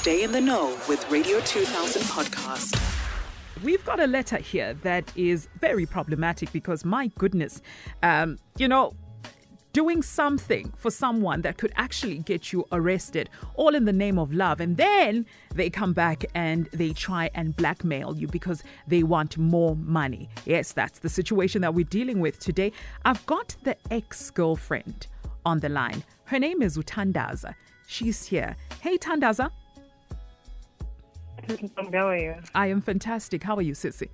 Stay in the know with Radio 2000 podcast. We've got a letter here that is very problematic because, my goodness, um, you know, doing something for someone that could actually get you arrested, all in the name of love. And then they come back and they try and blackmail you because they want more money. Yes, that's the situation that we're dealing with today. I've got the ex girlfriend on the line. Her name is Utandaza. She's here. Hey, Tandaza. How are you? I am fantastic. How are you, Sissy?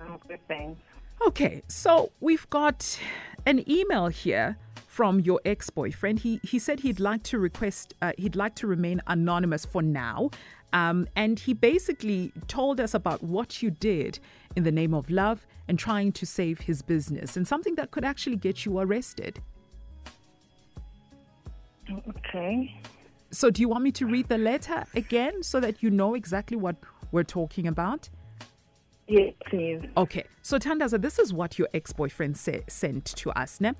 I'm good, thanks. Okay, so we've got an email here from your ex-boyfriend. He he said he'd like to request uh, he'd like to remain anonymous for now. Um, and he basically told us about what you did in the name of love and trying to save his business and something that could actually get you arrested. Okay. So, do you want me to read the letter again so that you know exactly what we're talking about? Yes, please. Okay, so Tandaza, this is what your ex boyfriend sa- sent to us. Ne?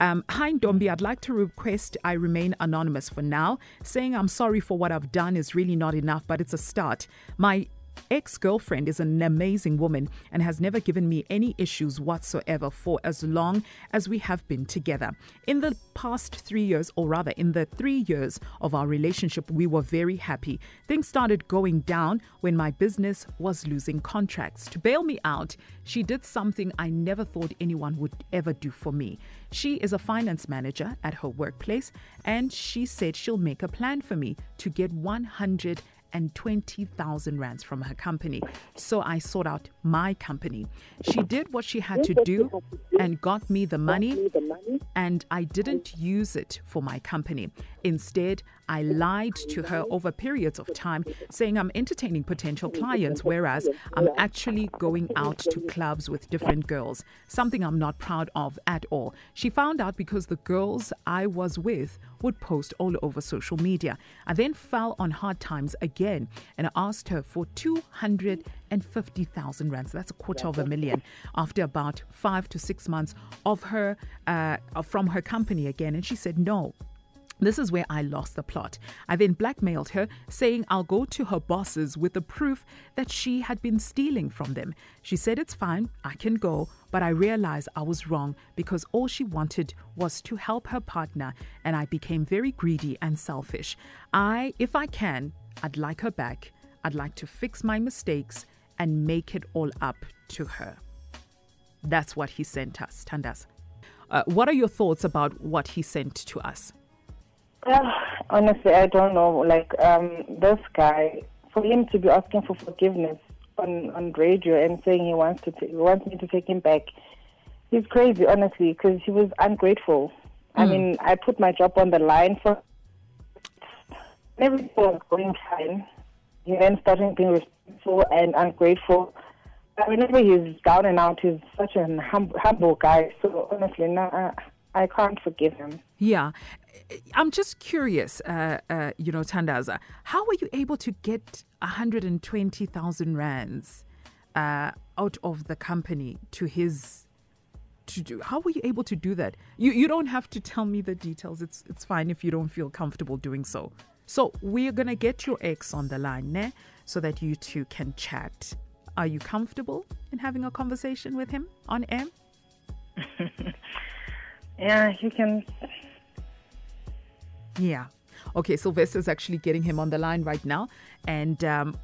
Um, Hi Ndombi, I'd like to request I remain anonymous for now. Saying I'm sorry for what I've done is really not enough, but it's a start. My ex girlfriend is an amazing woman and has never given me any issues whatsoever for as long as we have been together. In the past three years, or rather, in the three years of our relationship, we were very happy. Things started going down when my business was losing contracts. To bail me out, she did something I never thought anyone would ever do for me. She is a finance manager at her workplace, and she said she'll make a plan for me to get 100 and 20,000 rands from her company. So I sought out my company. She did what she had to do and got me the money, and I didn't use it for my company. Instead, I lied to her over periods of time, saying I'm entertaining potential clients, whereas I'm actually going out to clubs with different girls, something I'm not proud of at all. She found out because the girls I was with would post all over social media. I then fell on hard times again and asked her for 250,000 rands. That's a quarter of a million after about five to six months of her uh, from her company again. And she said no. This is where I lost the plot. I then blackmailed her, saying I'll go to her bosses with the proof that she had been stealing from them. She said it's fine, I can go, but I realized I was wrong because all she wanted was to help her partner, and I became very greedy and selfish. I, if I can, I'd like her back. I'd like to fix my mistakes and make it all up to her. That's what he sent us, Tandas. Uh, what are your thoughts about what he sent to us? Uh, honestly, I don't know. Like um, this guy, for him to be asking for forgiveness on on radio and saying he wants to, t- he wants me to take him back, he's crazy. Honestly, because he was ungrateful. I mean, I put my job on the line for everything was going fine. He then started being respectful and ungrateful. But whenever he's down and out, he's such an hum- humble guy. So honestly, no, I, I can't forgive him. Yeah. I'm just curious, uh, uh, you know, Tandaza, how were you able to get 120,000 rands uh, out of the company to his to do? How were you able to do that? You you don't have to tell me the details. It's it's fine if you don't feel comfortable doing so. So we're gonna get your ex on the line, ne? So that you two can chat. Are you comfortable in having a conversation with him on air? Yeah, you can. Yeah. Okay, Sylvester's actually getting him on the line right now. And um,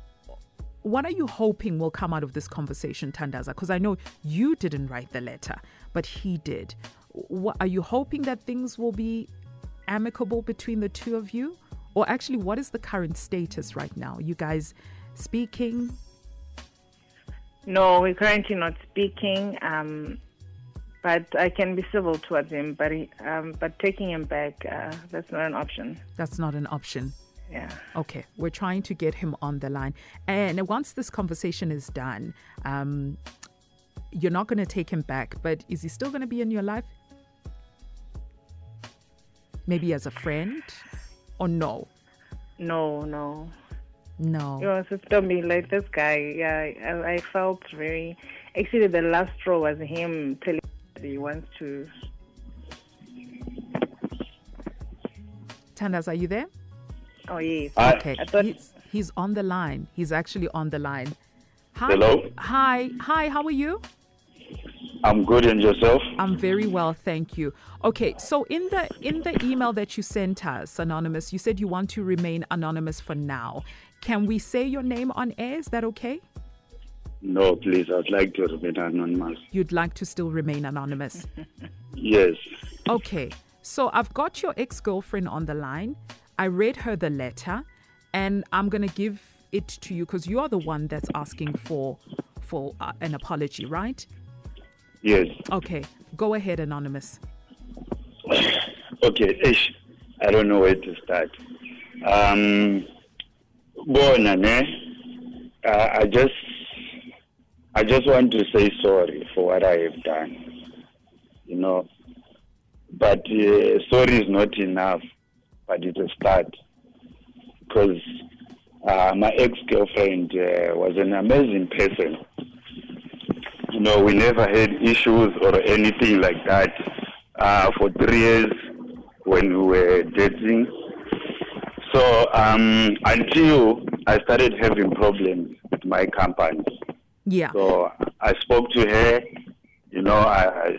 what are you hoping will come out of this conversation, Tandaza? Because I know you didn't write the letter, but he did. What, are you hoping that things will be amicable between the two of you? Or actually, what is the current status right now? You guys speaking? No, we're currently not speaking. Um, but I can be civil towards him. But he, um, but taking him back, uh, that's not an option. That's not an option. Yeah. Okay, we're trying to get him on the line. And once this conversation is done, um, you're not going to take him back, but is he still going to be in your life? Maybe as a friend? Or no? No, no. No. It was just be like this guy. Yeah, I, I felt very. Actually, the last straw was him telling he wants to. Tandas, are you there? Oh yes. Hi. Okay. I thought- He's, he's on the line. He's actually on the line. Hi. Hello? Hi. Hi. How are you? I'm good and yourself? I'm very well, thank you. Okay, so in the in the email that you sent us, anonymous, you said you want to remain anonymous for now. Can we say your name on air? Is that okay? No, please. I'd like to remain anonymous. You'd like to still remain anonymous. Yes. Okay, so I've got your ex girlfriend on the line. I read her the letter, and I'm gonna give it to you because you are the one that's asking for for uh, an apology, right? Yes. Okay, go ahead, anonymous. Okay. Ish. I don't know where to start. Um? Uh, I just, I just want to say sorry for what I have done. You know, but uh, sorry is not enough. But it's a start because uh, my ex-girlfriend uh, was an amazing person. You know, we never had issues or anything like that uh, for three years when we were dating. So um, until I started having problems with my company, Yeah. so I spoke to her, you know, I,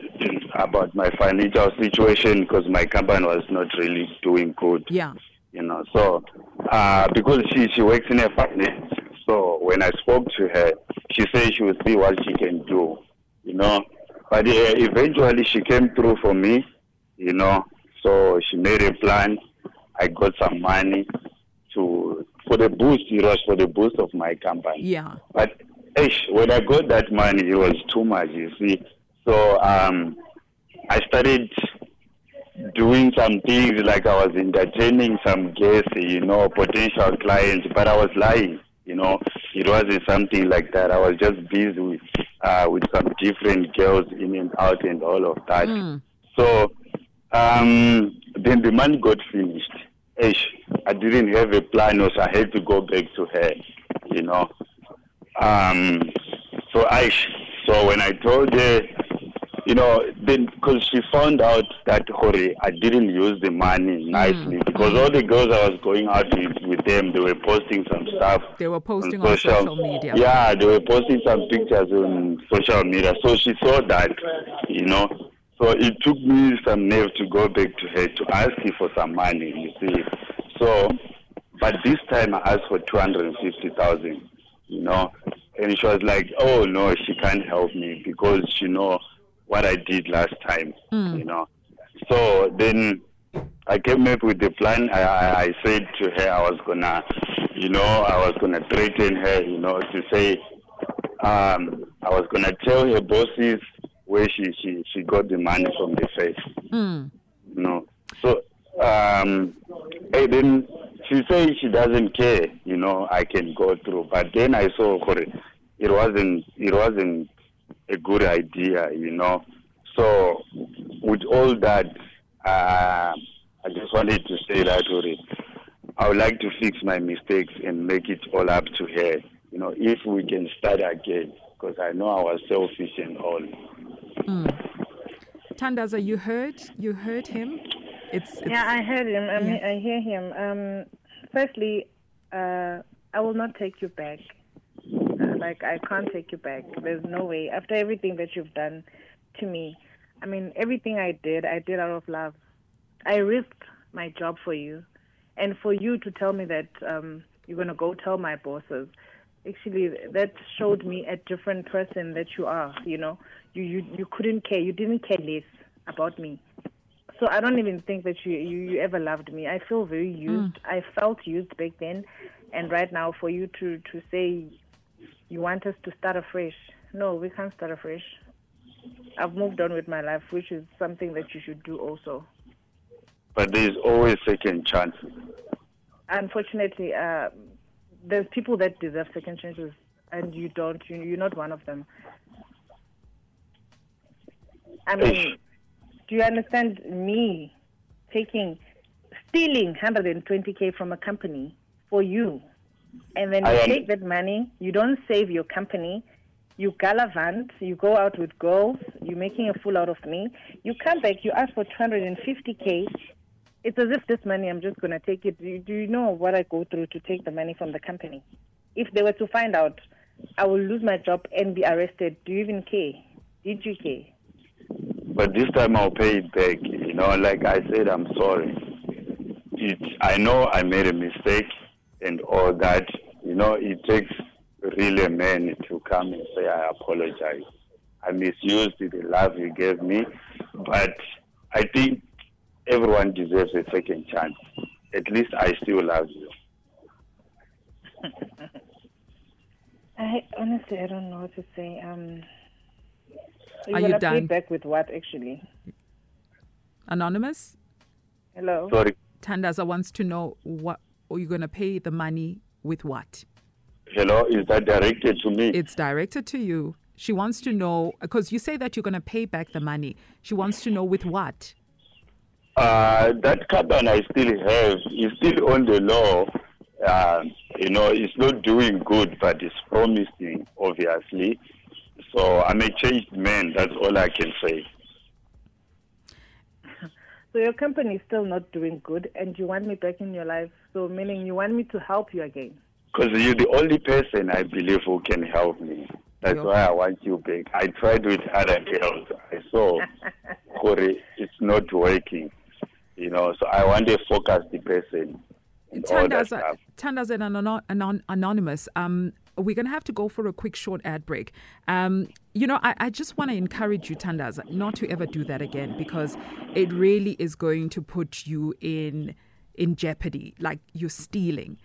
I, about my financial situation because my company was not really doing good Yeah. you know. So uh, because she she works in a finance, so when I spoke to her, she said she would see what she can do, you know. But uh, eventually she came through for me, you know. So she made a plan. I got some money to for the boost. It was for the boost of my company. Yeah. But ish, when I got that money, it was too much, you see. So um, I started doing some things like I was entertaining some guests, you know, potential clients, but I was lying, you know. It wasn't something like that. I was just busy with, uh, with some different girls in and out and all of that. So um, then the money got finished. Ish, I didn't have a plan, so I had to go back to her, you know. Um, so I, so when I told her, you know, then because she found out that Hori, I didn't use the money nicely because all the girls I was going out with, with them, they were posting some stuff. They were posting on social media. Yeah, they were posting some pictures on social media. So she saw that, you know. So it took me some nerve to go back to her to ask her for some money, you see. So, but this time I asked for 250,000, you know. And she was like, oh, no, she can't help me because she know what I did last time, you know. So then I came up with the plan. I, I, I said to her I was gonna, you know, I was gonna threaten her, you know, to say, um, I was gonna tell her bosses where she, she, she got the money from the face, you know. So, um, and then she said she doesn't care, you know, I can go through. But then I saw Hore, it wasn't, it wasn't a good idea, you know. So, with all that, uh, I just wanted to say that, Hore, I would like to fix my mistakes and make it all up to her, you know, if we can start again, because I know I was selfish and all. Tandaza, you heard you heard him. It's, it's Yeah, I heard him. I, mean, Yeah. I hear him. Um, firstly, uh, I will not take you back. Like I can't take you back. There's no way. After everything that you've done to me, I mean, everything I did, I did out of love. I risked my job for you, and for you to tell me that um, you're gonna go tell my bosses. Actually, that showed me a different person that you are. You know, you you you couldn't care. You didn't care less about me. So I don't even think that you, you, you ever loved me. I feel very used. I felt used back then, and right now for you to, to say you want us to start afresh, no, we can't start afresh. I've moved on with my life, which is something that you should do also. But there's always second chance. Unfortunately, uh, there's people that deserve second chances, and you don't. You, you're not one of them. I mean, do you understand me taking, stealing 120k from a company for you, and then you I take that money, you don't save your company, you gallivant, you go out with girls, you're making a fool out of me, you come back, you ask for 250k, It's as if this money, I'm just going to take it. Do you, do you know what I go through to take the money from the company? If they were to find out, I will lose my job and be arrested. Do you even care? Did you care? But this time I'll pay it back. You know, like I said, I'm sorry. It, I know I made a mistake and all that. You know, it takes really a man to come and say, I apologize. I misused the love you gave me. But I think everyone deserves a second chance. At least I still love you. I honestly, I don't know what to say. Um, Are you gonna pay done? back with what, actually? Anonymous, Hello? Sorry. Tandaza wants to know what are you're going to pay the money with what? Hello, is that directed to me? It's directed to you. She wants to know because you say that you're going to pay back the money. She wants to know with what. Uh, that carbon I still have is still on the law. Uh, you know, it's not doing good, but it's promising, obviously. So I'm a changed man. That's all I can say. So your company is still not doing good, and you want me back in your life. So meaning you want me to help you again. Because you're the only person I believe who can help me. That's Yeah. why I want you back. I tried with other girls. I saw, Corey, it's not working. You know, so I want to focus the person. and all that Tandaza, stuff. And anon- anon- Anonymous, um, we're going to have to go for a quick short ad break. Um, you know, I, I just want to encourage you, Tandaza, not to ever do that again because it really is going to put you in in jeopardy, like you're stealing,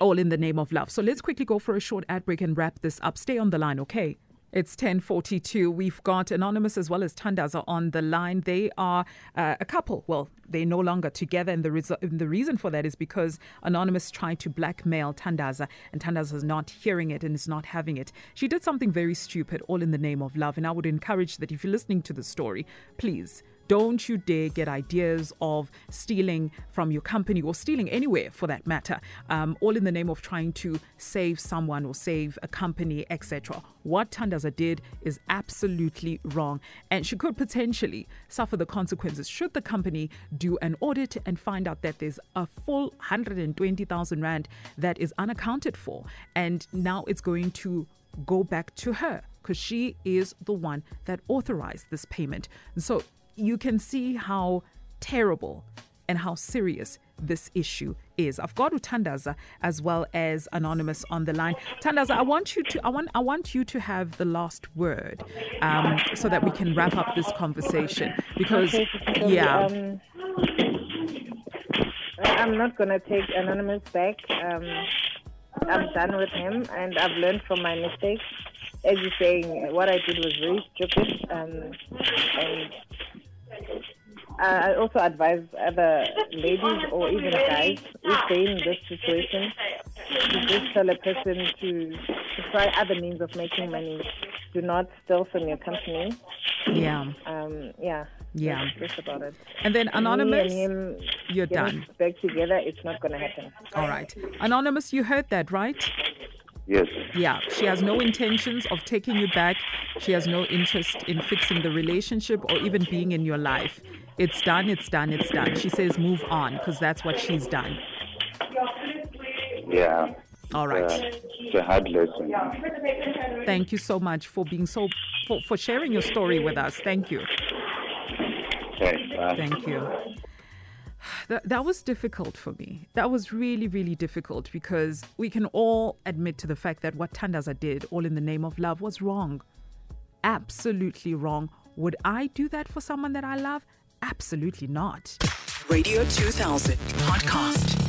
all in the name of love. So let's quickly go for a short ad break and wrap this up. Stay on the line, okay? It's 1042. We've got Anonymous as well as Tandaza on the line. They are uh, a couple. Well, they're no longer together. And the, reason the reason for that is because Anonymous tried to blackmail Tandaza, and Tandaza is not hearing it and is not having it. She did something very stupid, all in the name of love. And I would encourage that if you're listening to the story, please don't you dare get ideas of stealing from your company or stealing anywhere for that matter, um, all in the name of trying to save someone or save a company, etc. What Tandaza did is absolutely wrong, and she could potentially suffer the consequences should the company do an audit and find out that there's a full 120,000 Rand that is unaccounted for, and now it's going to go back to her because she is the one that authorized this payment. So you can see how terrible and how serious this issue is. I've got Utandaza as well as Anonymous on the line. Tandaza, I want you to I want I want you to have the last word um, so that we can wrap up this conversation because Okay, so, yeah. Um, I'm not gonna take Anonymous back. Um, I'm done with him, and I've learned from my mistakes. As you're saying, what I did was very stupid, um, and I I also advise other ladies or even guys if they're in this situation to just tell a person to, to try other means of making money. Do not steal from your company. yeah. Um, yeah. Yeah. That's just about it. And then Anonymous, Me and him you're done. Back together, it's not going to happen. All right. Anonymous, you heard that, right? Yes. Yeah, she has no intentions of taking you back. She has no interest in fixing the relationship or even being in your life. It's done, it's done, it's done. She says move on because that's what she's done. Yeah. All right. Uh, it's a hard lesson. Thank you so much for being so, for, for sharing your story with us. Thank you. Okay. bye. Thank you. That, that was difficult for me. That was really, really difficult because we can all admit to the fact that what Tandaza did, all in the name of love, was wrong. Absolutely wrong. Would I do that for someone that I love? Absolutely not. Radio 2000 podcast.